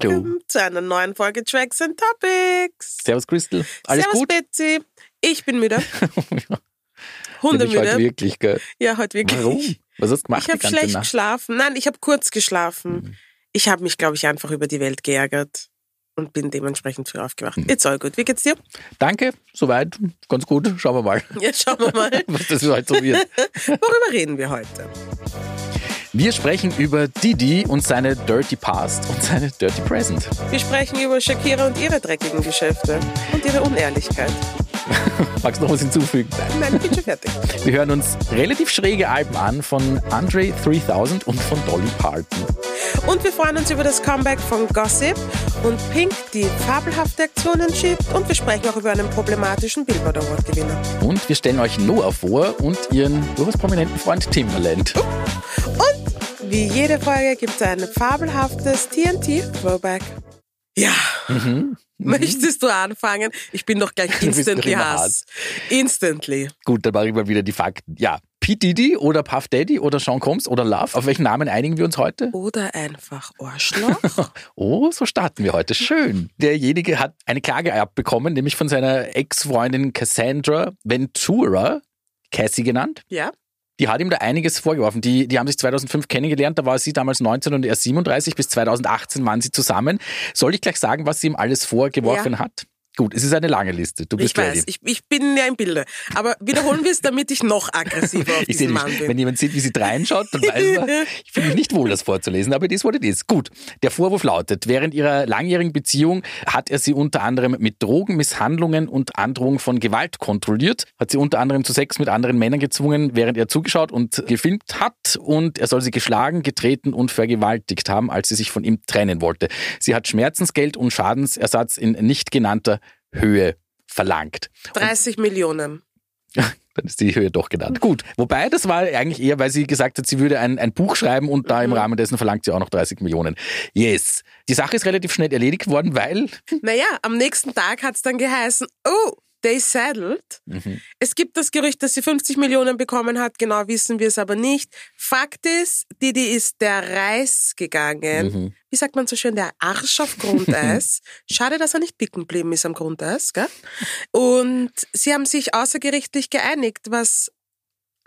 Hello. zu einer neuen Folge Tracks and Topics. Servus Crystal. Alles Servus gut? Betsy. Ich bin müde. Ich heute Hundemüde. wirklich, gell? Ja, heute wirklich. Warum? Was hast du gemacht Ich habe schlecht Nacht? geschlafen. Nein, ich habe kurz geschlafen. Mhm. Ich habe mich, glaube ich, einfach über die Welt geärgert und bin dementsprechend früh aufgewacht. Mhm. It's all good. Wie geht's dir? Danke, soweit. Ganz gut. Schauen wir mal, Ja, schauen wir mal. was das heute so wird. Worüber reden wir heute? Wir sprechen über Didi und seine Dirty Past und seine Dirty Present. Wir sprechen über Shakira und ihre dreckigen Geschäfte und ihre Unehrlichkeit. Magst du noch was hinzufügen? Nein, ich bin schon fertig. Wir hören uns relativ schräge Alben an von Andre 3000 und von Dolly Parton. Und wir freuen uns über das Comeback von Gossip und Pink, die fabelhafte Aktionen schiebt. Und wir sprechen auch über einen problematischen Billboard Award Gewinner. Und wir stellen euch Noah vor und ihren durchaus prominenten Freund Timbaland. Und wie jede Folge gibt es ein fabelhaftes TNT Throwback. Ja. Möchtest du anfangen? Ich bin doch gleich Mhm. instantly Hass. Instantly. Gut, dann mache ich mal wieder die Fakten. Ja, P. Diddy oder Puff Daddy oder Sean Combs oder Love. Auf welchen Namen einigen wir uns heute? Oder einfach Arschloch. Oh, so starten wir heute. Schön. Derjenige hat eine Klage abbekommen, nämlich von seiner Ex-Freundin Cassandra Ventura, Cassie genannt. ja. Die hat ihm da einiges vorgeworfen. Die, die haben sich 2005 kennengelernt, da war sie damals 19 und er 37. Bis 2018 waren sie zusammen. Soll ich gleich sagen, was sie ihm alles vorgeworfen Ja. hat? Gut, es ist eine lange Liste. Du bist Ich weiß, ich, ich bin ja im Bilde. Aber wiederholen wir es, damit ich noch aggressiver auf Ich diesen Mann bin. wenn jemand sieht, wie sie reinschaut, dann weiß man, ich fühle mich nicht wohl, das vorzulesen, aber it is what it is. Gut, der Vorwurf lautet, während ihrer langjährigen Beziehung hat er sie unter anderem mit Drogen, Misshandlungen und Androhung von Gewalt kontrolliert, hat sie unter anderem zu Sex mit anderen Männern gezwungen, während er zugeschaut und gefilmt hat und er soll sie geschlagen, getreten und vergewaltigt haben, als sie sich von ihm trennen wollte. Sie hat Schmerzensgeld und Schadensersatz in nicht genannter Höhe verlangt. 30 Millionen. Dann ist die Höhe doch genannt. Gut. Wobei, das war eigentlich eher, weil sie gesagt hat, sie würde ein, ein Buch schreiben und da im Rahmen dessen verlangt sie auch noch 30 Millionen. Yes. Die Sache ist relativ schnell erledigt worden, weil Naja, am nächsten Tag hat es dann geheißen, oh, they settled. Es gibt das Gerücht, dass sie 50 Millionen bekommen hat, genau wissen wir es aber nicht. Fakt ist, Didi ist der Reis gegangen. Wie sagt man so schön, der Arsch auf Grundeis. Schade, dass er nicht picken geblieben ist am Grundeis, gell? Und sie haben sich außergerichtlich geeinigt, was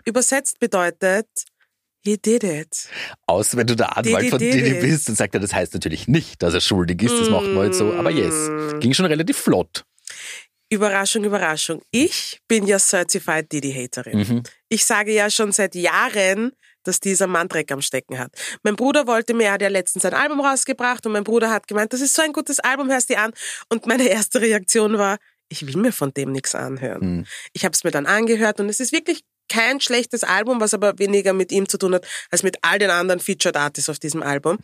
übersetzt bedeutet, he did it. aus, wenn du der Anwalt Didi von Didi. Bist, dann sagt er, das heißt natürlich nicht, dass er schuldig ist. Das macht man halt so. Aber yes, ging schon relativ flott. Überraschung, Überraschung. Ich bin ja Certified Didi-Haterin. Mhm. Ich sage ja schon seit Jahren, dass dieser Mann Dreck am Stecken hat. Mein Bruder wollte mir, er hat ja letztens ein Album rausgebracht und mein Bruder hat gemeint, das ist so ein gutes Album, hörst dir an. Und meine erste Reaktion war, ich will mir von dem nichts anhören. Mhm. Ich habe es mir dann angehört und es ist wirklich kein schlechtes Album, was aber weniger mit ihm zu tun hat, als mit all den anderen Featured Artists auf diesem Album.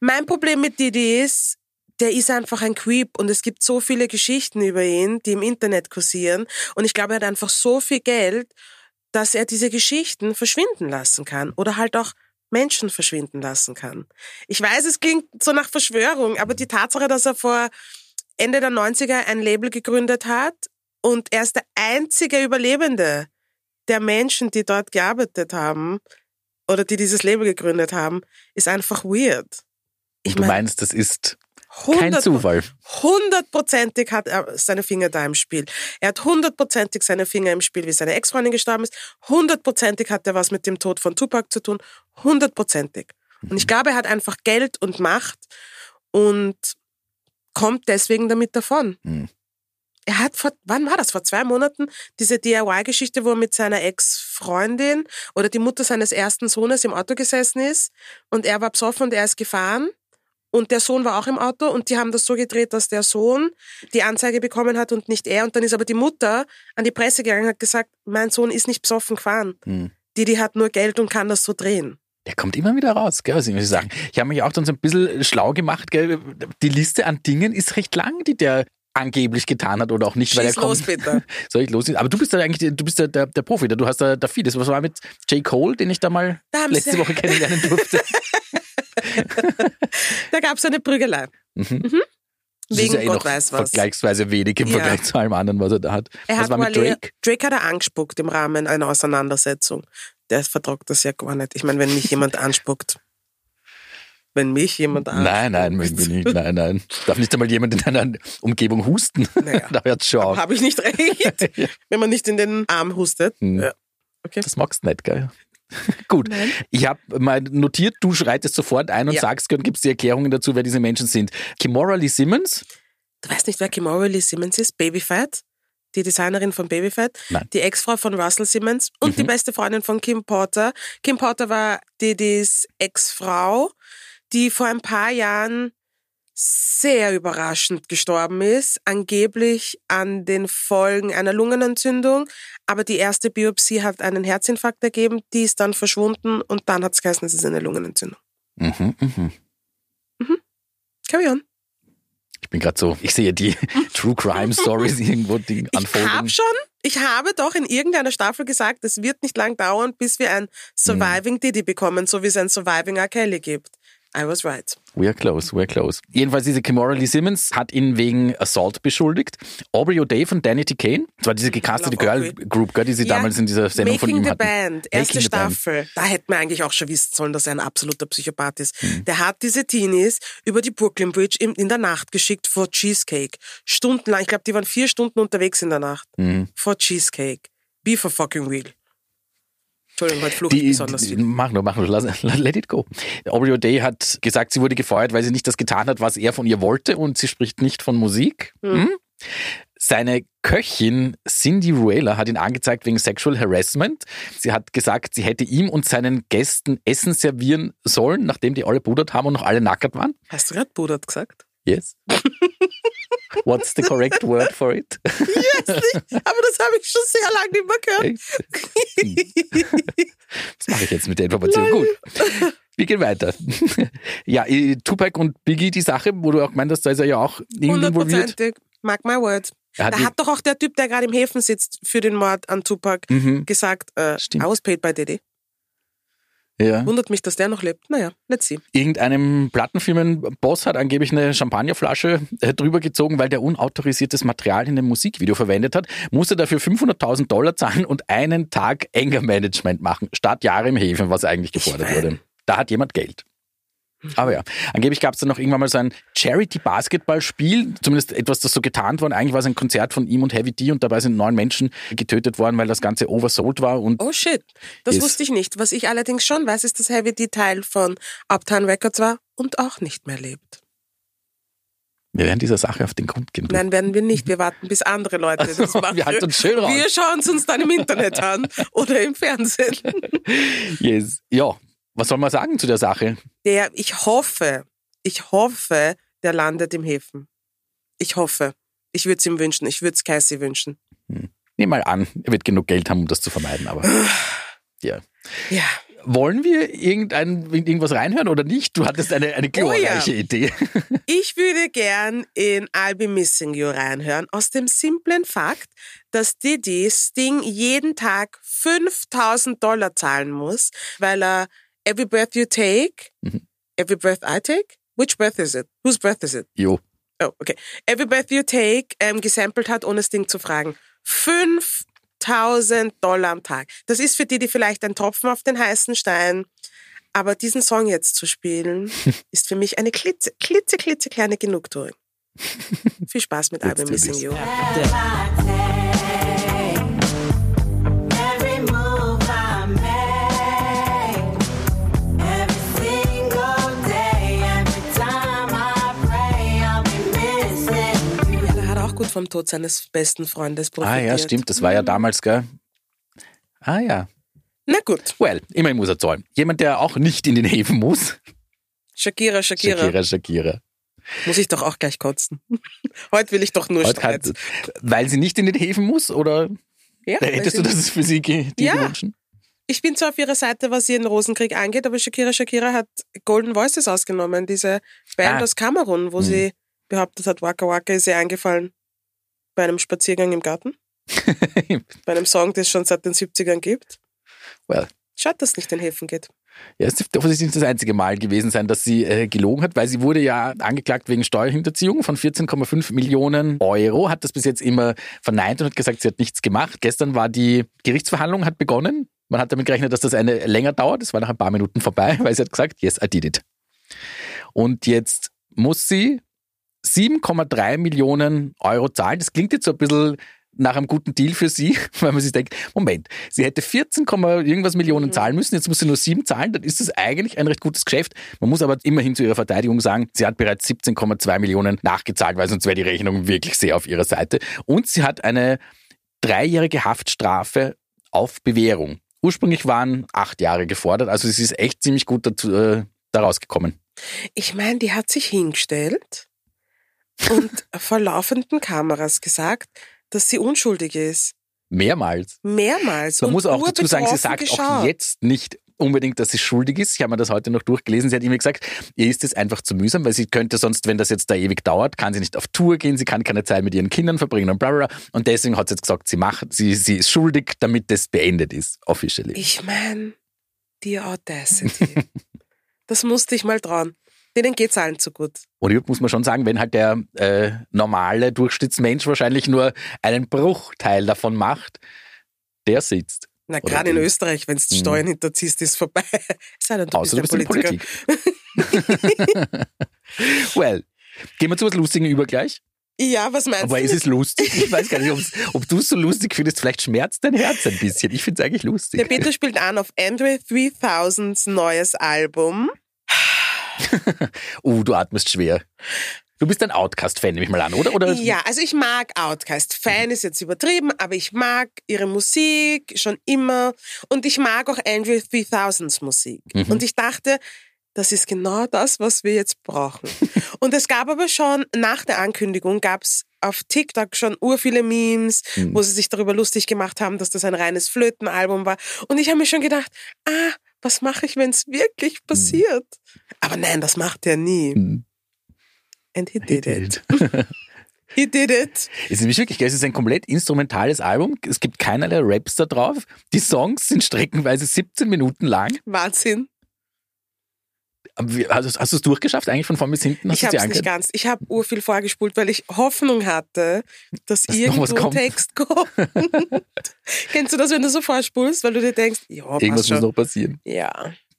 Mein Problem mit Didi ist, der ist einfach ein Creep und es gibt so viele Geschichten über ihn, die im Internet kursieren und ich glaube, er hat einfach so viel Geld, dass er diese Geschichten verschwinden lassen kann oder halt auch Menschen verschwinden lassen kann. Ich weiß, es klingt so nach Verschwörung, aber die Tatsache, dass er vor Ende der 90er ein Label gegründet hat und er ist der einzige Überlebende der Menschen, die dort gearbeitet haben oder die dieses Label gegründet haben, ist einfach weird. Ich Und du mein, meinst, das ist kein 100 Zufall. Hundertprozentig hat er seine Finger da im Spiel. Er hat hundertprozentig seine Finger im Spiel, wie seine Ex-Freundin gestorben ist. Hundertprozentig hat er was mit dem Tod von Tupac zu tun. Hundertprozentig. Und ich glaube, er hat einfach Geld und Macht und kommt deswegen damit davon. Hm. Er hat vor, wann war das? Vor zwei Monaten diese DIY-Geschichte, wo er mit seiner Ex-Freundin oder die Mutter seines ersten Sohnes im Auto gesessen ist und er war besoffen und er ist gefahren und der Sohn war auch im Auto und die haben das so gedreht, dass der Sohn die Anzeige bekommen hat und nicht er. Und dann ist aber die Mutter an die Presse gegangen und hat gesagt, mein Sohn ist nicht besoffen gefahren. Hm. Didi hat nur Geld und kann das so drehen. Der kommt immer wieder raus, gell, was ich muss sagen. Ich habe mich auch dann so ein bisschen schlau gemacht, gell. Die Liste an Dingen ist recht lang, die der angeblich getan hat oder auch nicht, weil er Schieß los, kommt. bitte. Soll ich los? Aber du bist da eigentlich, du bist der, der, der Profi, du hast da, da vieles. Was war mit J. Cole, den ich da mal Da letzte sie- Woche kennenlernen durfte? Da gab es eine Prügelei. Mhm. Mhm. Wegen ja eh Gott weiß was. vergleichsweise wenig im Ja. Vergleich zu allem anderen, was er da hat. Er was hat war mit Drake? Drake hat er angespuckt im Rahmen einer Auseinandersetzung. Der vertragt das ja gar nicht. Ich meine, wenn mich jemand anspuckt. wenn mich jemand an. Nein, nein, mögen wir nicht. Nein, nein. Darf nicht einmal jemand in einer Umgebung husten. Naja. da hört's schon auf. Habe ich nicht recht, wenn man nicht in den Arm hustet. Hm. Ja. Okay. Das magst du nicht, gell? Gut. Nein. Ich habe mal notiert, du schreitest sofort ein und Ja. sagst, und gibst die Erklärungen dazu, wer diese Menschen sind. Kimora Lee Simmons, Du weißt nicht, wer Kimora Lee Simmons ist? Babyfat? Die Designerin von Babyfat? Nein. Die Ex-Frau von Russell Simmons und die Mhm. beste Freundin von Kim Porter. Kim Porter war Didis Ex-Frau, die vor ein paar Jahren sehr überraschend gestorben ist, angeblich an den Folgen einer Lungenentzündung. Aber die erste Biopsie hat einen Herzinfarkt ergeben, die ist dann verschwunden und dann hat es geheißen, es ist eine Lungenentzündung. Mhm, mhm. Carry on. Ich bin gerade so, ich sehe die True Crime Stories irgendwo die Ich unfolgen. habe schon, ich habe doch in irgendeiner Staffel gesagt, es wird nicht lang dauern, bis wir ein Surviving Diddy bekommen, so wie es ein Surviving R. Kelly gibt. I was right. We're close, we're close. Jedenfalls diese Kimora Lee Simmons hat ihn wegen Assault beschuldigt. Aubrey O'Day und Danny T. Kane, das war diese gecastete Girl Aubrey. Group, gell, die sie Ja, damals in dieser Sendung Making von ihm the hatten. Band, erste Making the Band. Staffel. Da hätten wir eigentlich auch schon wissen sollen, dass er ein absoluter Psychopath ist. Mhm. Der hat diese Teenies über die Brooklyn Bridge in, in der Nacht geschickt vor Cheesecake. Stundenlang, ich glaube, die waren vier Stunden unterwegs in der Nacht. Mhm. Vor Cheesecake. Be for fucking real. Entschuldigung, heute flucht Die, besonders viel. mach nur, mach nur, lass, let it go. Aubrey O'Day hat gesagt, sie wurde gefeuert, weil sie nicht das getan hat, was er von ihr wollte und sie spricht nicht von Musik. Hm? Seine Köchin Cindy Ruela hat ihn angezeigt wegen Sexual Harassment. Sie hat gesagt, sie hätte ihm und seinen Gästen Essen servieren sollen, nachdem die alle pudert haben und noch alle nackert waren. Hast du gerade Budert gesagt? Yes. What's the correct word for it? Yes, nicht. Aber das habe ich schon sehr lange nicht mehr gehört. Was mache ich jetzt mit der Information? Gut. Wir gehen weiter. Ja, äh, Tupac und Biggie, die Sache, wo du auch gemeint hast, da ist er ja auch irgendwie involviert. Mark my word. Er hat da hat doch auch der Typ, der gerade im Häfen sitzt für den Mord an Tupac, Mhm. gesagt, äh. I was paid by Diddy. Ja. Wundert mich, dass der noch lebt. Naja, let's see. Irgendeinem Plattenfirmenboss hat angeblich eine Champagnerflasche äh, drüber gezogen, weil der unautorisiertes Material in dem Musikvideo verwendet hat, musste dafür 500.000 Dollar zahlen und einen Tag Anger-Management machen, statt Jahre im Häfen, was eigentlich gefordert wurde. Da hat jemand Geld. Aber ja, angeblich gab es dann noch irgendwann mal so ein Charity-Basketball-Spiel, zumindest etwas, das so getarnt war. Eigentlich war es ein Konzert von ihm und Heavy D und dabei sind neun Menschen getötet worden, weil das Ganze oversold war. Und Oh shit, das wusste ich nicht. Was ich allerdings schon weiß, ist, dass Heavy D Teil von Uptown Records war und auch nicht mehr lebt. wir werden dieser Sache auf den Grund gehen. Nein, werden wir nicht. Wir warten, bis andere Leute das Also, machen. wir halten uns schön raus. Wir schauen es uns dann im Internet an oder im Fernsehen. Yes. Ja, was soll man sagen zu der Sache? Der, ich hoffe, ich hoffe, der landet im Häfen. Ich hoffe. Ich würde es ihm wünschen. Ich würde es Cassie wünschen. Nehm mal an, er wird genug Geld haben, um das zu vermeiden, aber ja. Ja. Wollen wir irgendein, irgendwas reinhören oder nicht? Du hattest eine, eine glorreiche Idee. Ich würde gern in I'll Be Missing You reinhören, aus dem simplen Fakt, dass Diddy Sting jeden Tag 5000 Dollar zahlen muss, weil er Every Breath You Take, Mhm. Every Breath I Take, which breath is it? Whose breath is it? Jo. Oh, okay. Every Breath You Take ähm, gesampelt hat, ohne Sting zu fragen. 5000 Dollar am Tag. Das ist für Diddy vielleicht ein Tropfen auf den heißen Stein. Aber diesen Song jetzt zu spielen, ist für mich eine klitze, klitze, klitze kleine Genugtuung. Viel Spaß mit Let's I'll Be do Missing. You. Vom Tod seines besten Freundes Ah profitiert. ja, stimmt, das war ja damals, gell? Ah ja. Na gut, Well, immerhin muss er zahlen. Jemand, der auch nicht in den Häfen muss. Shakira, Shakira, Shakira, Shakira. Muss ich doch auch gleich kotzen. Heute will ich doch nur Heute Streit. weil sie nicht in den Häfen muss oder Ja, hättest du das für sie dir Ja. gewünscht? Ich bin zwar auf ihrer Seite, was ihren Rosenkrieg angeht, aber Shakira Shakira hat Golden Voices ausgenommen, diese Band Ah. aus Kamerun, wo Mhm. sie behauptet hat, Waka Waka ist ihr eingefallen bei einem Spaziergang im Garten, bei einem Song, den es schon seit den 70ern gibt. well. Schade, dass es nicht in Häfen geht. Ja, es dürfte offensichtlich nicht das einzige Mal gewesen sein, dass sie äh, gelogen hat, weil sie wurde ja angeklagt wegen Steuerhinterziehung von 14,5 Millionen Euro, hat das bis jetzt immer verneint und hat gesagt, sie hat nichts gemacht. Gestern war die Gerichtsverhandlung, hat begonnen. Man hat damit gerechnet, dass das eine länger dauert. Es war nach ein paar Minuten vorbei, weil sie hat gesagt, yes, I did it. Und jetzt muss sie 7,3 Millionen Euro zahlen. Das klingt jetzt so ein bisschen nach einem guten Deal für sie, weil man sich denkt, Moment, sie hätte 14, Komma irgendwas Millionen zahlen müssen, jetzt muss sie nur 7 zahlen, dann ist das eigentlich ein recht gutes Geschäft. Man muss aber immerhin zu ihrer Verteidigung sagen, sie hat bereits 17,2 Millionen nachgezahlt, weil sonst wäre die Rechnung wirklich sehr auf ihrer Seite. Und sie hat eine dreijährige Haftstrafe auf Bewährung. Ursprünglich waren acht Jahre gefordert, also sie ist echt ziemlich gut dazu, äh, da rausgekommen. Ich meine, die hat sich hingestellt und vor laufenden Kameras gesagt, dass sie unschuldig ist. Mehrmals. Mehrmals. Man und muss auch dazu sagen, sie sagt auch geschaut. jetzt nicht unbedingt, dass sie schuldig ist. Ich habe mir das heute noch durchgelesen. Sie hat immer gesagt, ihr ist es einfach zu mühsam, weil sie könnte sonst, wenn das jetzt da ewig dauert, kann sie nicht auf Tour gehen, sie kann keine Zeit mit ihren Kindern verbringen und bla bla bla. Und deswegen hat sie jetzt gesagt, sie macht, sie, sie ist schuldig, damit das beendet ist, officially. Ich meine, die Audacity. das musste ich mal trauen. Denen geht's allen zu gut. Und hier muss man schon sagen, wenn halt der äh, normale Durchschnittsmensch wahrscheinlich nur einen Bruchteil davon macht, der sitzt. Na, gerade in Österreich, wenn du Mhm. Steuern hinterziehst, ist vorbei. Sei denn, du Außer du bist bist ein in Politiker. Politik. well, gehen wir zu was Lustigem über gleich. Ja, was meinst Aber du? ist es lustig? Ich weiß gar nicht, ob du es so lustig findest. Vielleicht schmerzt dein Herz ein bisschen. Ich finde es eigentlich Der lustig. Peter spielt an auf Andre 3000s neues Album. Oh, du atmest schwer. Du bist ein Outcast-Fan, nehme ich mal an, oder? oder Ja, also ich mag Outkast. Fan ist jetzt übertrieben, aber ich mag ihre Musik schon immer und ich mag auch Andre 3000s Musik. Mhm. Und ich dachte, das ist genau das, was wir jetzt brauchen. und es gab aber schon, nach der Ankündigung gab es auf TikTok schon ur viele Memes, Mhm. wo sie sich darüber lustig gemacht haben, dass das ein reines Flötenalbum war. Und ich habe mir schon gedacht, ah, was mache ich, wenn es wirklich passiert? Aber nein, das macht er nie. Mhm. And he did it. He did it. Es ist wirklich geil. Es ist ein komplett instrumentales Album. Es gibt keinerlei Raps da drauf. Die Songs sind streckenweise 17 Minuten lang. Wahnsinn. Wie- Hast, hast du es durchgeschafft, eigentlich von vorn bis hinten? Hast ich habe es nicht ganz. Ich habe ur viel vorgespult, weil ich Hoffnung hatte, dass Dass irgendwo kommt. Text kommt. Kennst du das, wenn du so vorspulst, weil du dir denkst, ja, Irgendwas muss schon. noch passieren. Ja.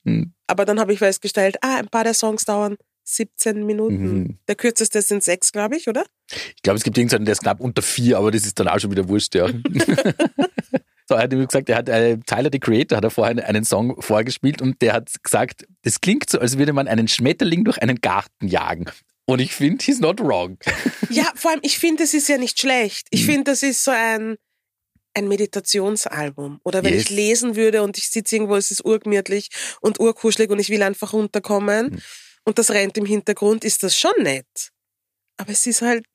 Hm. Aber dann habe ich festgestellt, ah, ein paar der Songs dauern 17 Minuten. Mhm. Der kürzeste sind sechs, glaube ich, oder? Ich glaube, es gibt irgendeinen, der ist knapp unter vier, aber das ist dann auch schon wieder wurscht, ja. so, er hat immer gesagt, er hat, äh, Tyler, the Creator, hat er vorher einen Song vorgespielt und der hat gesagt, das klingt so, als würde man einen Schmetterling durch einen Garten jagen. Und ich finde, he's not wrong. Ja, vor allem, ich finde, das ist ja nicht schlecht. Ich Mhm. finde, das ist so ein, ein Meditationsalbum. Oder wenn Yes. ich lesen würde und ich sitze irgendwo, es ist urgemütlich und urkuschelig und ich will einfach runterkommen Mhm. und das rennt im Hintergrund, ist das schon nett. Aber es ist halt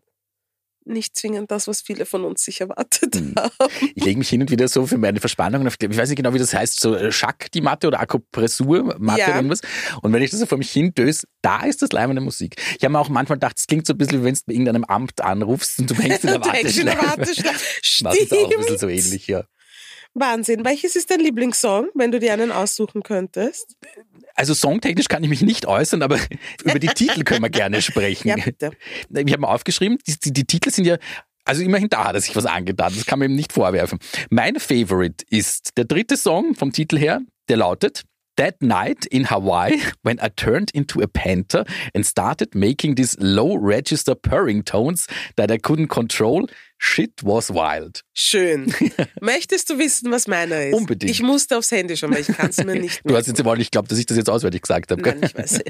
nicht zwingend das, was viele von uns sich erwartet Mhm. haben. Ich lege mich hin und wieder so für meine Verspannungen auf, ich weiß nicht genau, wie das heißt, so äh, Schack die Matte oder Akupressur Matte Ja. oder irgendwas. Und wenn ich das so vor mich hindöse, da ist das leibende Musik. Ich habe mir auch manchmal gedacht, es klingt so ein bisschen, wie wenn du bei irgendeinem Amt anrufst und du hängst in der in der Warteschleife. Warteschleife. Das ist auch ein Stimmt. bisschen so ähnlich, ja. Wahnsinn. Welches ist dein Lieblingssong, wenn du dir einen aussuchen könntest? Also songtechnisch kann ich mich nicht äußern, aber über die Titel können wir gerne sprechen. Ja, bitte. Ich habe mal aufgeschrieben, die, die, die Titel sind ja, also immerhin da hat er sich was angetan, das kann man ihm nicht vorwerfen. Mein Favorite ist der dritte Song vom Titel her, der lautet That night in Hawaii, when I turned into a panther and started making these low register purring tones that I couldn't control, shit was wild. Schön. Möchtest du wissen, was meiner ist? Unbedingt. Ich musste aufs Handy schon, weil ich kann es mir nicht Du hast jetzt aber nicht geglaubt, dass ich das jetzt auswendig gesagt habe. Nein, ich weiß.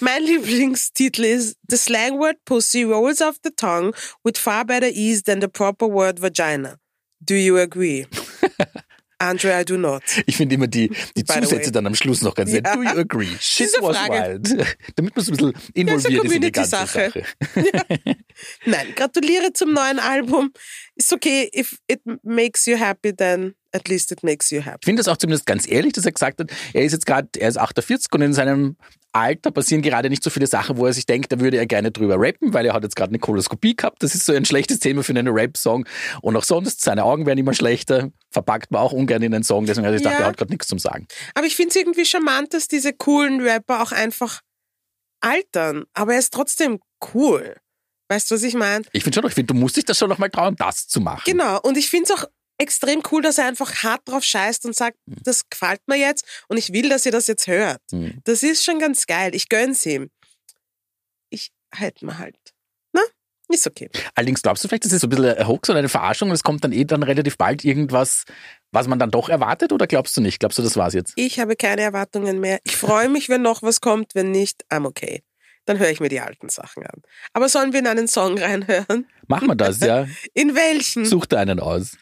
Mein Lieblingstitel ist The slang word pussy rolls off the tongue with far better ease than the proper word vagina. Do you agree? Andre, I do not. Ich finde immer die, die By Zusätze dann am Schluss noch ganz nett. Ja. Do you agree? Shit Diese was Frage. wild. Damit man so ein bisschen involviert ist in die ganze Community-Sache. Sache. Nein, gratuliere zum neuen Album. Ist okay, if it makes you happy, then at least it makes you happy. Ich finde das auch zumindest ganz ehrlich, dass er gesagt hat, er ist jetzt gerade, er ist 48 und in seinem Alter passieren gerade nicht so viele Sachen, wo er sich denkt, da würde er gerne drüber rappen, weil er hat jetzt gerade eine Koloskopie gehabt. Das ist so ein schlechtes Thema für einen Rap-Song. Und auch sonst, seine Augen werden immer schlechter, verpackt man auch ungern in einen Song. Deswegen hat er gedacht, Ja. er hat gerade nichts zum Sagen. Aber ich finde es irgendwie charmant, dass diese coolen Rapper auch einfach altern. Aber er ist trotzdem cool. Weißt du, was ich meine? Ich finde schon, ich finde, du musst dich das schon noch mal trauen, das zu machen. Genau. Und ich finde es auch extrem cool, dass er einfach hart drauf scheißt und sagt, das gefällt mir jetzt und ich will, dass ihr das jetzt hört. Mhm. Das ist schon ganz geil. Ich gönn's ihm. Ich halt mir halt. Ist okay. Allerdings glaubst du vielleicht, das ist so ein bisschen ein Hoax oder eine Verarschung und es kommt dann eh dann relativ bald irgendwas, was man dann doch erwartet oder glaubst du nicht? Glaubst du, das war's jetzt? Ich habe keine Erwartungen mehr. Ich freue mich, wenn noch was kommt. Wenn nicht, I'm okay. Dann höre ich mir die alten Sachen an. Aber sollen wir in einen Song reinhören? Machen wir das, ja. In welchen? Such dir einen aus.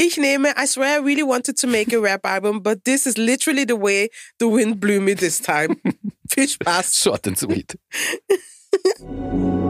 Ich nehme I swear I really wanted to make a rap album, but this is literally the way the wind blew me this time. Viel Spaß. Short and sweet.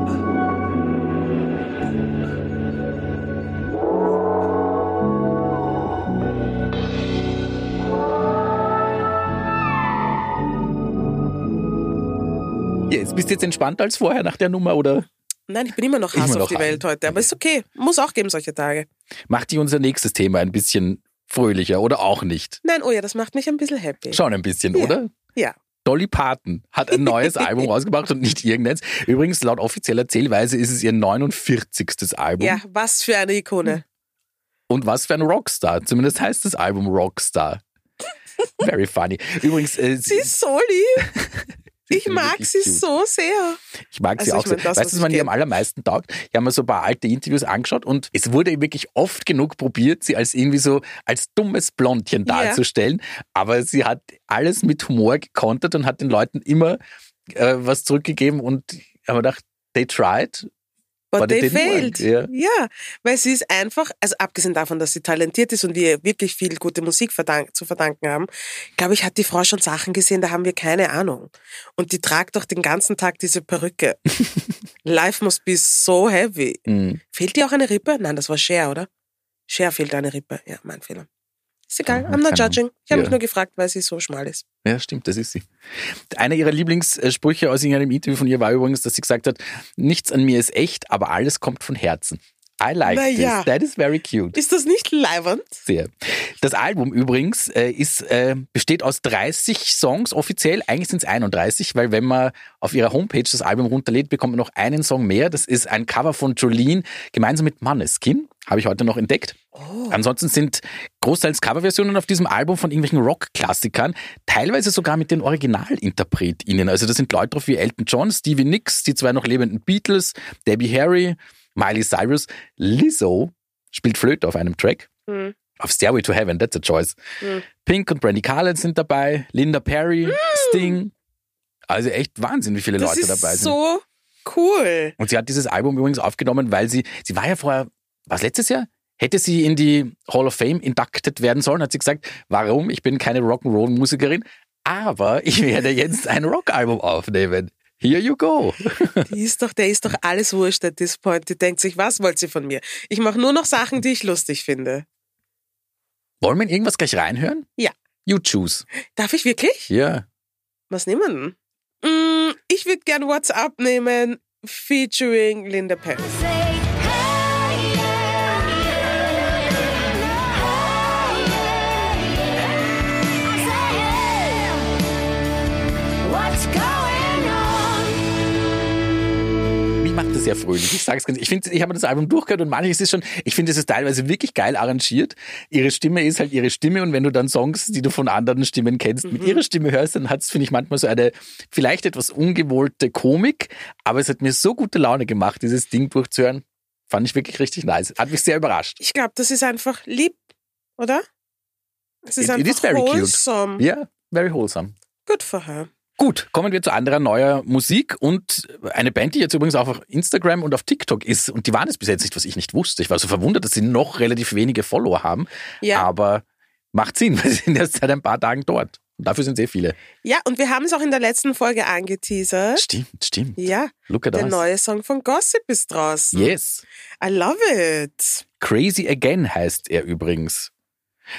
Jetzt bist du jetzt entspannter als vorher nach der Nummer oder Nein, ich bin immer noch Immer Hass noch auf die Hass. Welt heute. Aber ist okay. Muss auch geben solche Tage. macht die unser nächstes Thema ein bisschen fröhlicher oder auch nicht? Nein, oh ja, das macht mich ein bisschen happy. Schon ein bisschen, Ja. oder? Ja. Dolly Parton hat ein neues Album rausgebracht und nicht irgendeins. Übrigens, laut offizieller Zählweise ist es ihr 49. Album. Ja, was für eine Ikone. Und was für ein Rockstar. Zumindest heißt das Album Rockstar. Very funny. Übrigens, äh, Sie ist so lieb. Ich mag sie cute. so sehr. Ich mag sie Also auch ich mein, sehr. das, weißt du, was man ihr am allermeisten taugt? Ich habe mir so ein paar alte Interviews angeschaut und es wurde wirklich oft genug probiert, sie als irgendwie so als dummes Blondchen darzustellen. Aber sie hat alles mit Humor gekontert und hat den Leuten immer äh, was zurückgegeben und ich habe gedacht, they tried. Work, failed. ja. ja, weil sie ist einfach, also abgesehen davon, dass sie talentiert ist und wir wirklich viel gute Musik verdank, zu verdanken haben, glaube ich, hat die Frau schon Sachen gesehen, da haben wir keine Ahnung. Und die tragt doch den ganzen Tag diese Perücke. Life must be so heavy. Mhm. Fehlt dir auch eine Rippe? Nein, das war Cher, oder? Cher fehlt eine Rippe. Ja, mein Fehler. Ist egal, I'm not judging. Ich habe Ja. mich nur gefragt, weil sie so schmal ist. Ja, stimmt, das ist sie. Einer ihrer Lieblingssprüche aus irgendeinem Interview von ihr war übrigens, dass sie gesagt hat, nichts an mir ist echt, aber alles kommt von Herzen. I like Na this. That is very cute. Ist das nicht leibernd? Sehr. Das Album übrigens äh, ist, äh, besteht aus 30 Songs offiziell. Eigentlich sind es 31, weil wenn man auf ihrer Homepage das Album runterlädt, bekommt man noch einen Song mehr. Das ist ein Cover von Jolene gemeinsam mit Maneskin. Habe ich heute noch entdeckt. Ansonsten sind großteils Coverversionen auf diesem Album von irgendwelchen Rock-Klassikern, teilweise sogar mit den OriginalinterpretInnen. Also da sind Leute drauf wie Elton John, Stevie Nicks, die zwei noch lebenden Beatles, Debbie Harry, Miley Cyrus, Lizzo spielt Flöte auf einem Track. Hm. Auf Stairway to Heaven, that's a choice. Hm. Pink und Brandy Carlin sind dabei, Linda Perry, Sting. Also echt Wahnsinn, wie viele Das Leute dabei sind. so cool. Und sie hat dieses Album übrigens aufgenommen, weil sie, sie war ja vorher, was letztes Jahr? Hätte sie in die Hall of Fame inducted werden sollen, hat sie gesagt, warum? Ich bin keine Rock'n'Roll-Musikerin, aber ich werde jetzt ein Rockalbum aufnehmen. Here you go. Die ist doch, der ist doch alles wurscht at this point. Die denkt sich, was wollt sie von mir? Ich mache nur noch Sachen, die ich lustig finde. Wollen wir in irgendwas gleich reinhören? Ja. You choose. Darf ich wirklich? Ja. Was nehmen wir denn? Mm, ich würde gern WhatsApp nehmen, featuring Linda Perry. Sehr fröhlich. Ich sag's ganz, ich finde, ich habe das Album durchgehört und manches ist schon, ich finde, es ist teilweise wirklich geil arrangiert. Ihre Stimme ist halt ihre Stimme und wenn du dann Songs, die du von anderen Stimmen kennst, mit ihrer Stimme hörst, dann hat's finde ich, manchmal so eine vielleicht etwas ungewohnte Komik, aber es hat mir so gute Laune gemacht, dieses Ding durchzuhören. Fand ich wirklich richtig nice. Hat mich sehr überrascht. Ich glaube, das ist einfach lieb, oder? Es ist It- it einfach is very cute. wholesome. Ja, very wholesome. Good for her. Gut, kommen wir zu anderer neuer Musik und eine Band, die jetzt übrigens auch auf Instagram und auf TikTok ist und die waren es bis jetzt nicht, was ich nicht wusste. Ich war so verwundert, dass sie noch relativ wenige Follower haben, Ja. aber macht Sinn, weil sie sind erst seit ein paar Tagen dort. Und dafür sind sehr viele. Ja, und wir haben es auch in der letzten Folge angeteasert. Stimmt, stimmt. Ja, Look at der us. neue Song von Gossip ist draußen. Yes. I love it. Crazy Again heißt er übrigens.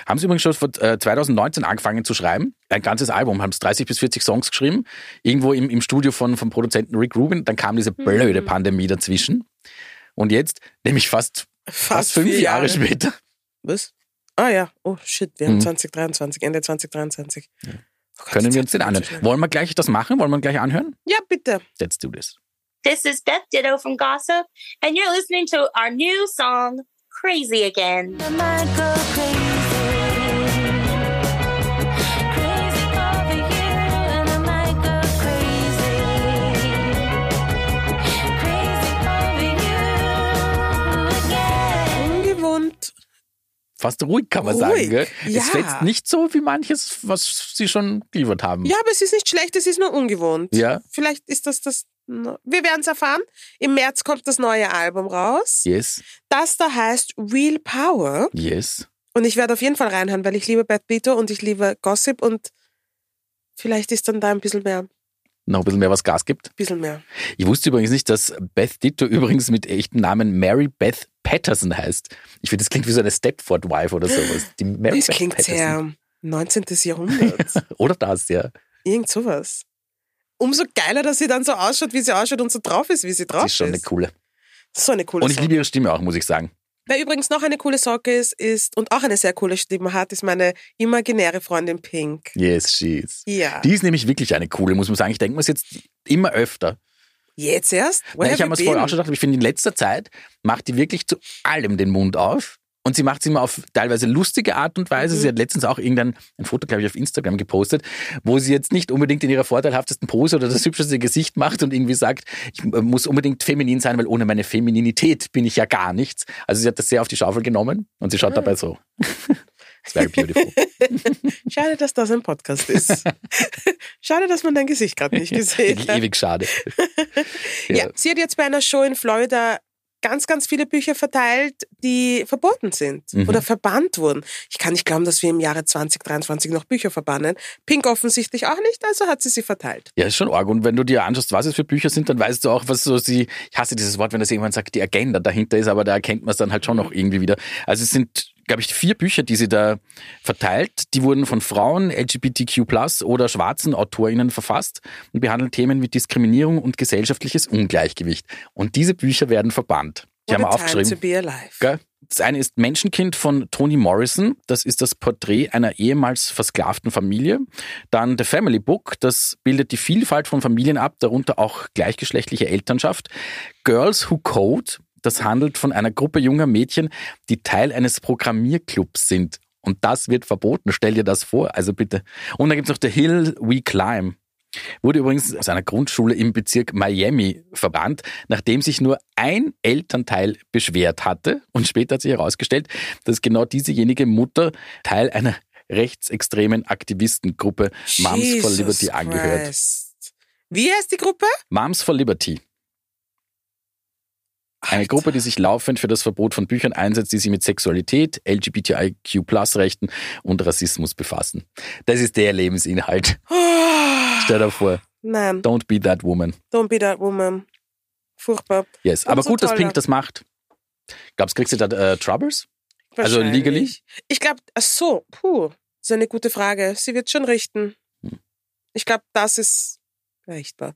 Haben sie übrigens schon vor äh, 2019 angefangen zu schreiben. Ein ganzes Album, haben es 30 bis 40 Songs geschrieben. Irgendwo im, im Studio von, vom Produzenten Rick Rubin. Dann kam diese blöde Pandemie dazwischen. Und jetzt, nämlich fast, fast, fünf vier Jahre. später, Was? Ah ja, oh shit, wir haben Mhm. 2023, Ende 2023. Oh Gott, können wir uns den anhören. so. Wollen wir gleich das machen? Wollen wir gleich anhören? Ja, bitte. Let's do this. This is Beth Ditto from Gossip, and you're listening to our new song, crazy again. Fast ruhig kann man Ruhig, sagen. Gell? ja. Es fetzt nicht so wie manches, was sie schon geliefert haben. Ja, aber es ist nicht schlecht, es ist nur ungewohnt. Ja. Vielleicht ist das das. Wir werden es erfahren. Im März kommt das neue Album raus. Yes, Das da heißt Real Power. yes. Und ich werde auf jeden Fall reinhören, weil ich liebe Bad Beato und ich liebe Gossip und vielleicht ist dann da ein bisschen mehr. Noch ein bisschen mehr was Gas gibt. Bisschen mehr. Ich wusste übrigens nicht, dass Beth Ditto übrigens mit echtem Namen Mary Beth Patterson heißt. Ich finde, das klingt wie so eine Stepford-Wife oder sowas. Die Mary Das Beth klingt Patterson. sehr 19. Jahrhundert. Oder das, ja. Irgend sowas. Umso geiler, dass sie dann so ausschaut, wie sie ausschaut und so drauf ist, wie sie drauf Sie ist. ist schon eine coole. so eine coole Und ich Socke. liebe ihre Stimme auch, muss ich sagen. Wer übrigens noch eine coole Socke ist, ist und auch eine sehr coole Stimme hat, ist meine imaginäre Freundin Pink. Yes, she is. Ja. Die ist nämlich wirklich eine coole, muss man sagen. Ich denke mir es jetzt immer öfter. Jetzt erst? Weil ich habe mir das vorher auch schon gedacht, aber ich finde, in letzter Zeit macht die wirklich zu allem den Mund auf. Und sie macht es immer auf teilweise lustige Art und Weise. Mhm. Sie hat letztens auch irgendein ein Foto, glaube ich, auf Instagram gepostet, wo sie jetzt nicht unbedingt in ihrer vorteilhaftesten Pose oder das hübscheste Gesicht macht und irgendwie sagt, ich muss unbedingt feminin sein, weil ohne meine Femininität bin ich ja gar nichts. Also sie hat das sehr auf die Schaufel genommen und sie schaut dabei so. It's very beautiful. Schade, dass das ein Podcast ist. Schade, dass man dein Gesicht gerade nicht gesehen hat. ewig schade. Ja. sie hat jetzt bei einer Show in Florida ganz, ganz viele Bücher verteilt, die verboten sind Mhm. oder verbannt wurden. Ich kann nicht glauben, dass wir im Jahre 2023 noch Bücher verbannen. Pink offensichtlich auch nicht, also hat sie sie verteilt. Ja, ist schon arg. Und wenn du dir anschaust, was es für Bücher sind, dann weißt du auch, was so sie, ich hasse dieses Wort, wenn das irgendwann sagt, die Agenda dahinter ist, aber da erkennt man es dann halt schon noch irgendwie wieder. Also es sind, glaube ich, vier Bücher, die sie da verteilt. Die wurden von Frauen, LGBTQ oder schwarzen AutorInnen verfasst und behandeln Themen wie Diskriminierung und gesellschaftliches Ungleichgewicht. Und diese Bücher werden verbannt. Die haben What time aufgeschrieben. to be alive. Gell? Das eine ist Menschenkind von Toni Morrison. Das ist das Porträt einer ehemals versklavten Familie. Dann The Family Book. Das bildet die Vielfalt von Familien ab, darunter auch gleichgeschlechtliche Elternschaft. Girls Who Code. Das handelt von einer Gruppe junger Mädchen, die Teil eines Programmierclubs sind. Und das wird verboten. Stell dir das vor. Also bitte. Und dann gibt's noch The Hill We Climb. Wurde übrigens aus einer Grundschule im Bezirk Miami verbannt, nachdem sich nur ein Elternteil beschwert hatte. Und später hat sich herausgestellt, dass genau diesejenige Mutter Teil einer rechtsextremen Aktivistengruppe Moms for Jesus Liberty angehört. Christ. Wie heißt die Gruppe? Moms for Liberty. Eine Alter. Gruppe, die sich laufend für das Verbot von Büchern einsetzt, die sich mit Sexualität, LGBTIQ-Rechten und Rassismus befassen. Das ist der Lebensinhalt. Oh, Stell dir vor, nein, don't be that woman. don't be that woman. Furchtbar. Yes. Aber Umso gut, dass toller. Pink das macht. Glaubst du, kriegst du da äh, Troubles? Also legally? Ich glaube, ach so, puh, das ist eine gute Frage. Sie wird schon richten. Hm. Ich glaube, das ist richtbar.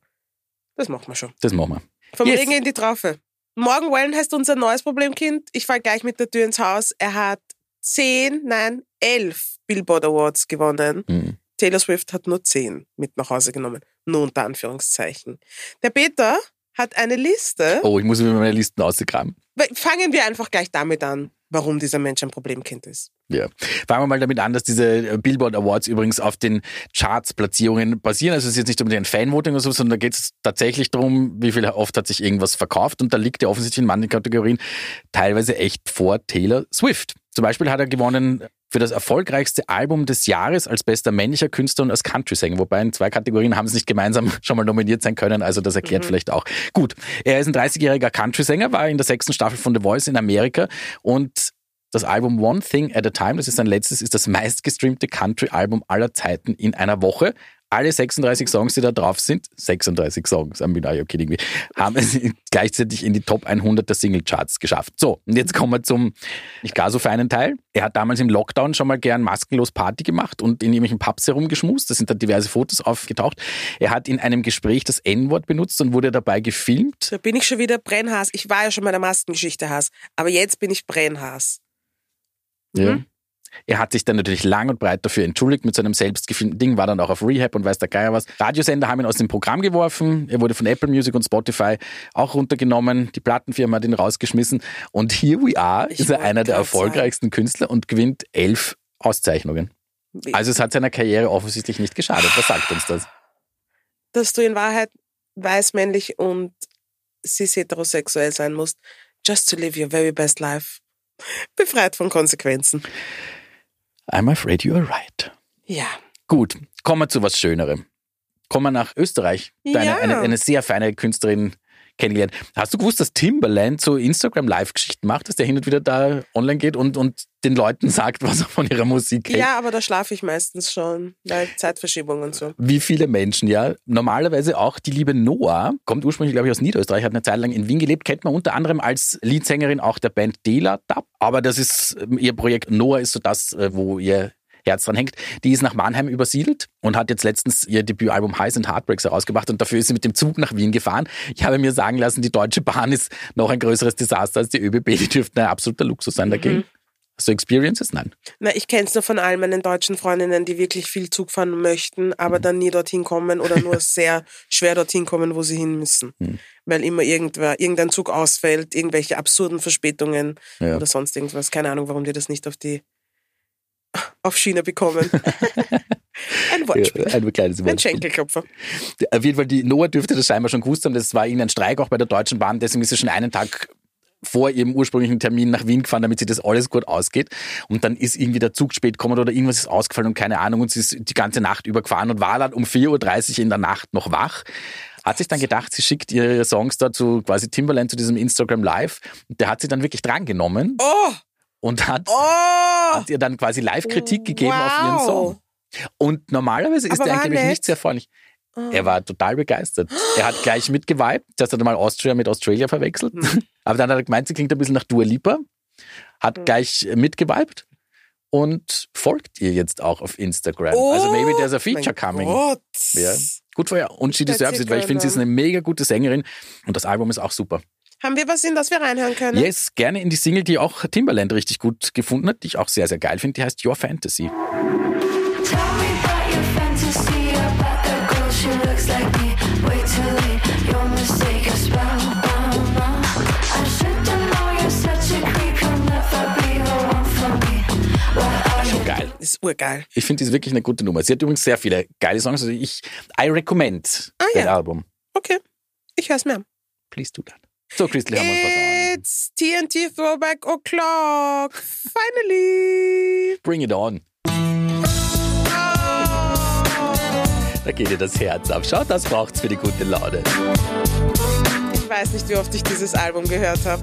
Das machen wir schon. Das machen wir. Vom Yes. Regen in die Traufe. Morgan Wallen heißt unser neues Problemkind. Ich fall gleich mit der Tür ins Haus. Er hat zehn, nein, elf Billboard Awards gewonnen. Hm. Taylor Swift hat nur zehn mit nach Hause genommen. Nur unter Anführungszeichen. Der Peter hat eine Liste. Oh, ich muss mir meine Listen ausgraben. Fangen wir einfach gleich damit an, warum dieser Mensch ein Problemkind ist. Ja. Fangen wir mal damit an, dass diese äh, Billboard Awards übrigens auf den Charts-Platzierungen basieren. Also es ist jetzt nicht unbedingt ein Fanvoting oder so, sondern da geht es tatsächlich darum, wie viel oft hat sich irgendwas verkauft. Und da liegt er offensichtlich in manchen Kategorien teilweise echt vor Taylor Swift. Zum Beispiel hat er gewonnen für das erfolgreichste Album des Jahres als bester männlicher Künstler und als Country-Sänger. Wobei in zwei Kategorien haben sie nicht gemeinsam schon mal nominiert sein können. Also das erklärt vielleicht auch. Gut, er ist ein 30-jähriger Country-Sänger, war in der sechsten Staffel von The Voice in Amerika und das Album One Thing at a Time, das ist sein letztes, ist das meistgestreamte Country-Album aller Zeiten in einer Woche. Alle 36 Songs, die da drauf sind, 36 Songs, I'm not okay, irgendwie, haben es gleichzeitig in die Top 100 der Single-Charts geschafft. So, und jetzt kommen wir zum nicht gar so feinen Teil. Er hat damals im Lockdown schon mal gern maskenlos Party gemacht und in irgendwelchen Pubs herumgeschmust. Da sind dann diverse Fotos aufgetaucht. Er hat in einem Gespräch das N-Wort benutzt und wurde dabei gefilmt. Da bin ich schon wieder Brennhaas. Ich war ja schon bei der Maskengeschichte Haas, aber jetzt bin ich Brennhaas. Ja. Er hat sich dann natürlich lang und breit dafür entschuldigt mit seinem selbstgefilmten Ding, war dann auch auf Rehab und weiß der Geier was. Radiosender haben ihn aus dem Programm geworfen. Er wurde von Apple Music und Spotify auch runtergenommen. Die Plattenfirma hat ihn rausgeschmissen. Und here we are, Ich ist er einer der erfolgreichsten Künstler und gewinnt elf Auszeichnungen. Also es hat seiner Karriere offensichtlich nicht geschadet. Was sagt uns das? Dass du in Wahrheit weiß, männlich und cis heterosexuell sein musst. Just to live your very best life. Befreit von Konsequenzen. I'm afraid you are right. Ja. Gut, kommen wir zu was Schönerem. Kommen wir nach Österreich. Deine, Ja. eine, eine sehr feine Künstlerin kennengelernt. Hast du gewusst, dass Timberland so Instagram-Live-Geschichten macht, dass der hin und wieder da online geht und, und den Leuten sagt, was er von ihrer Musik hält? Ja, aber da schlafe ich meistens schon, weil Zeitverschiebung und so. Wie viele Menschen, ja. Normalerweise auch die liebe Noah, kommt ursprünglich, glaube ich, aus Niederösterreich, hat eine Zeit lang in Wien gelebt, kennt man unter anderem als Leadsängerin auch der Band Dela Dab. Aber das ist ihr Projekt. Noah ist so das, äh, wo ihr Herz dran hängt. Die ist nach Mannheim übersiedelt und hat jetzt letztens ihr Debütalbum Highs and Heartbreaks herausgebracht und dafür ist sie mit dem Zug nach Wien gefahren. Ich habe mir sagen lassen, die Deutsche Bahn ist noch ein größeres Desaster als die ÖBB. Die dürften ein absoluter Luxus sein dagegen. Hast du Experiences? Nein. Na, ich kenne es nur von all meinen deutschen Freundinnen, die wirklich viel Zug fahren möchten, aber dann nie dorthin kommen oder nur sehr schwer dorthin kommen, wo sie hin müssen. Weil immer irgendwer, irgendein Zug ausfällt, irgendwelche absurden Verspätungen Ja. oder sonst irgendwas. Keine Ahnung, warum die das nicht auf die auf Schiene bekommen. ein Wortspiel. Ja, ein kleines Ein Wortspiel. Schenkelklopfer. Auf jeden Fall, die Noah dürfte das scheinbar schon gewusst haben. Das war irgendein Streik auch bei der Deutschen Bahn. Deswegen ist sie schon einen Tag vor ihrem ursprünglichen Termin nach Wien gefahren, damit sie das alles gut ausgeht. Und dann ist irgendwie der Zug spät gekommen oder irgendwas ist ausgefallen und keine Ahnung. Und sie ist die ganze Nacht übergefahren und war dann um 4.30 Uhr in der Nacht noch wach. Hat sich dann gedacht, sie schickt ihre Songs da zu quasi Timberland zu diesem Instagram Live. Und der hat sie dann wirklich drangenommen Oh! Und hat, Oh! hat ihr dann quasi Live-Kritik gegeben auf ihren Wow. Song. Und normalerweise ist Aber er angeblich nett. nicht sehr freundlich. Er war total begeistert. Er hat gleich mitgeweibt. Das hat er mal Austria mit Australia verwechselt. Mhm. Aber dann hat er gemeint, sie klingt ein bisschen nach Dua Lipa. Hat Mhm. gleich mitgeweibt und folgt ihr jetzt auch auf Instagram. also maybe there's a feature Oh coming. Gott. Ja. Gut ihr. Und she deserves it, weil ich finde, sie ist eine mega gute Sängerin. Und das Album ist auch super. Haben wir was, in das wir reinhören können? Yes, gerne in die Single, die auch Timberland richtig gut gefunden hat, die ich auch sehr, sehr geil finde. Die heißt Your Fantasy. Ist urgeil. Ich finde, die ist wirklich eine gute Nummer. Sie hat übrigens sehr viele geile Songs. Also ich, I recommend Ah, das ja. Album. Okay. Ich hör's mir an. Please do that. So, Christel, haben wir uns an. It's TNT Throwback O'Clock. Finally. Bring it on. Da geht dir das Herz auf. Schau, das braucht's für die gute Laune. Ich weiß nicht, wie oft ich dieses Album gehört habe.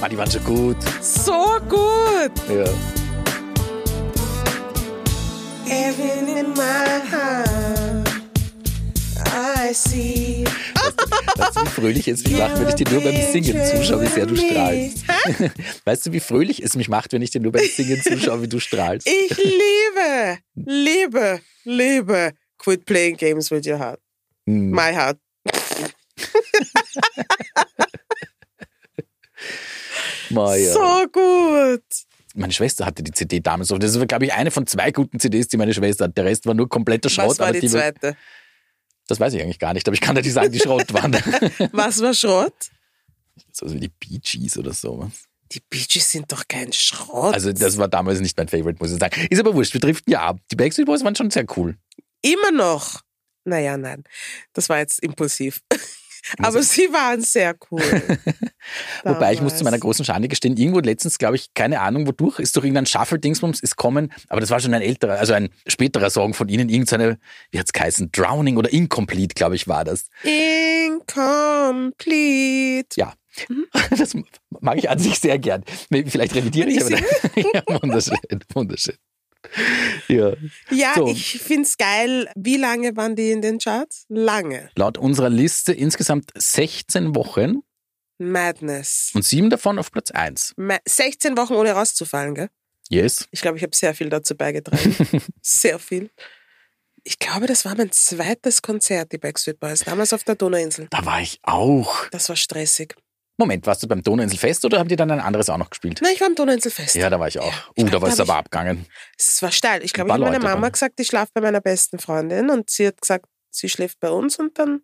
Ah, die waren schon gut. So gut. Ja. Even in my heart, I see. Weißt du, wie fröhlich es mich macht, wenn ich dir nur beim Singen zuschaue, wie sehr du strahlst? Weißt du, wie fröhlich es mich macht, wenn ich dir nur beim Singen zuschaue, wie du strahlst? Ich liebe, liebe, liebe Quit Playing Games with Your Heart. Hm. My Heart. Maja. So gut. Meine Schwester hatte die CD damals. Das war, glaube ich, eine von zwei guten CDs, die meine Schwester hat. Der Rest war nur kompletter Schrott. Was war die war- zweite? Das weiß ich eigentlich gar nicht, aber ich kann dir die sagen, die Schrott waren. Was war Schrott? so wie die Bee Gees oder so. Die Bee Gees sind doch kein Schrott. Also das war damals nicht mein Favorite, muss ich sagen. Ist aber wurscht, wir driften ja ab. Die Backstreet Boys waren schon sehr cool. Immer noch. Naja, nein. Das war jetzt impulsiv. Aber sie waren sehr cool. Wobei ich muss zu meiner großen Schande gestehen, irgendwo letztens, glaube ich, keine Ahnung wodurch, ist durch irgendein Shuffle-Dingsbums ist kommen, aber das war schon ein älterer, also ein späterer Song von ihnen, irgendeine, wie hat's geheißen, Drowning oder Incomplete, glaube ich, war das. Incomplete. Ja. Das mag ich an sich sehr gern. Vielleicht revidiere ich, Ich aber ja, wunderschön, wunderschön. Ja. Ja, So. ich find's geil. Wie lange waren die in den Charts? Lange. Laut unserer Liste insgesamt 16 Wochen Madness. und sieben davon auf Platz 1. Ma 16 Wochen ohne rauszufallen, gell? Yes. Ich glaube, ich habe sehr viel dazu beigetragen. sehr viel. Ich glaube, das war mein zweites Konzert, die Backstreet Boys, damals auf der Donauinsel. Da war ich auch. Das war stressig. Moment, warst du beim Donauinselfest oder haben die dann ein anderes auch noch gespielt? Nein, ich war am Donauinselfest. Ja, da war ich auch. ich uh, da war es aber abgegangen. Es war steil. Ich glaube, ich habe meiner Mama waren. gesagt, ich schlafe bei meiner besten Freundin und sie hat gesagt, sie schläft bei uns und dann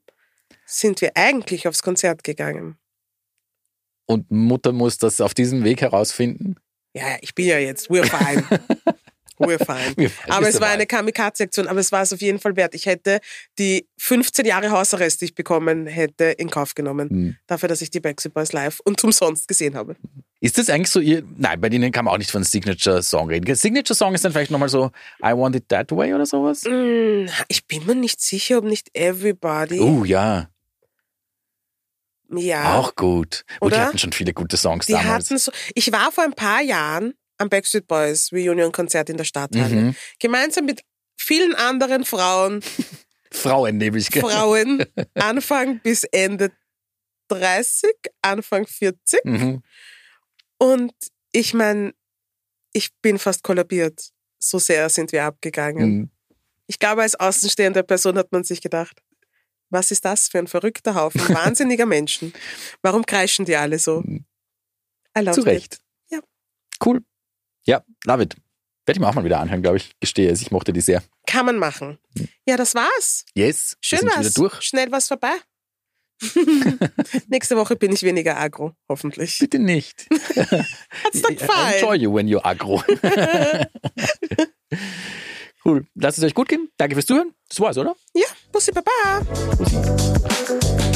sind wir eigentlich aufs Konzert gegangen. Und Mutter muss das auf diesem Weg herausfinden. Ja, ja, ich bin ja jetzt, we're fine. We're fine. We're fine. Aber Ist es war eine Kamikaze-Aktion, aber es war es auf jeden Fall wert. Ich hätte die 15 Jahre Hausarrest, die ich bekommen hätte, in Kauf genommen. Hm. Dafür, dass ich die Backstreet Boys live und umsonst gesehen habe. Ist das eigentlich so ihr, nein, bei denen kann man auch nicht von Signature Song reden. Signature Song ist dann vielleicht nochmal so I Want It That Way oder sowas? Mm, Ich bin mir nicht sicher, ob nicht Everybody. Oh ja, ja. auch gut. Und die hatten schon viele gute Songs Die damals. hatten so. Ich war vor ein paar Jahren am Backstreet Boys Reunion-Konzert in der Stadthalle. Mhm. Gemeinsam mit vielen anderen Frauen, Frauen nämlich. gell? Frauen, Anfang bis Ende 30, Anfang 40. Mhm. Und ich meine, ich bin fast kollabiert. So sehr sind wir abgegangen. Mhm. Ich glaube, als außenstehende Person hat man sich gedacht, was ist das für ein verrückter Haufen wahnsinniger Menschen? Warum kreischen die alle so? I love Zu Recht. Ja. Cool. Ja, love it. Werde ich mir auch mal wieder anhören, glaube ich. Gestehe es, ich mochte die sehr. Kann man machen. Ja, das war's. Yes, Schön war's. Schnell was vorbei. Nächste Woche bin ich weniger agro, hoffentlich. Bitte nicht. Hat's dir I gefallen? enjoy you when you're aggro. cool. Lasst es euch gut gehen. Danke fürs Zuhören. Das war's, oder? Ja, Bussi Baba. Bussi.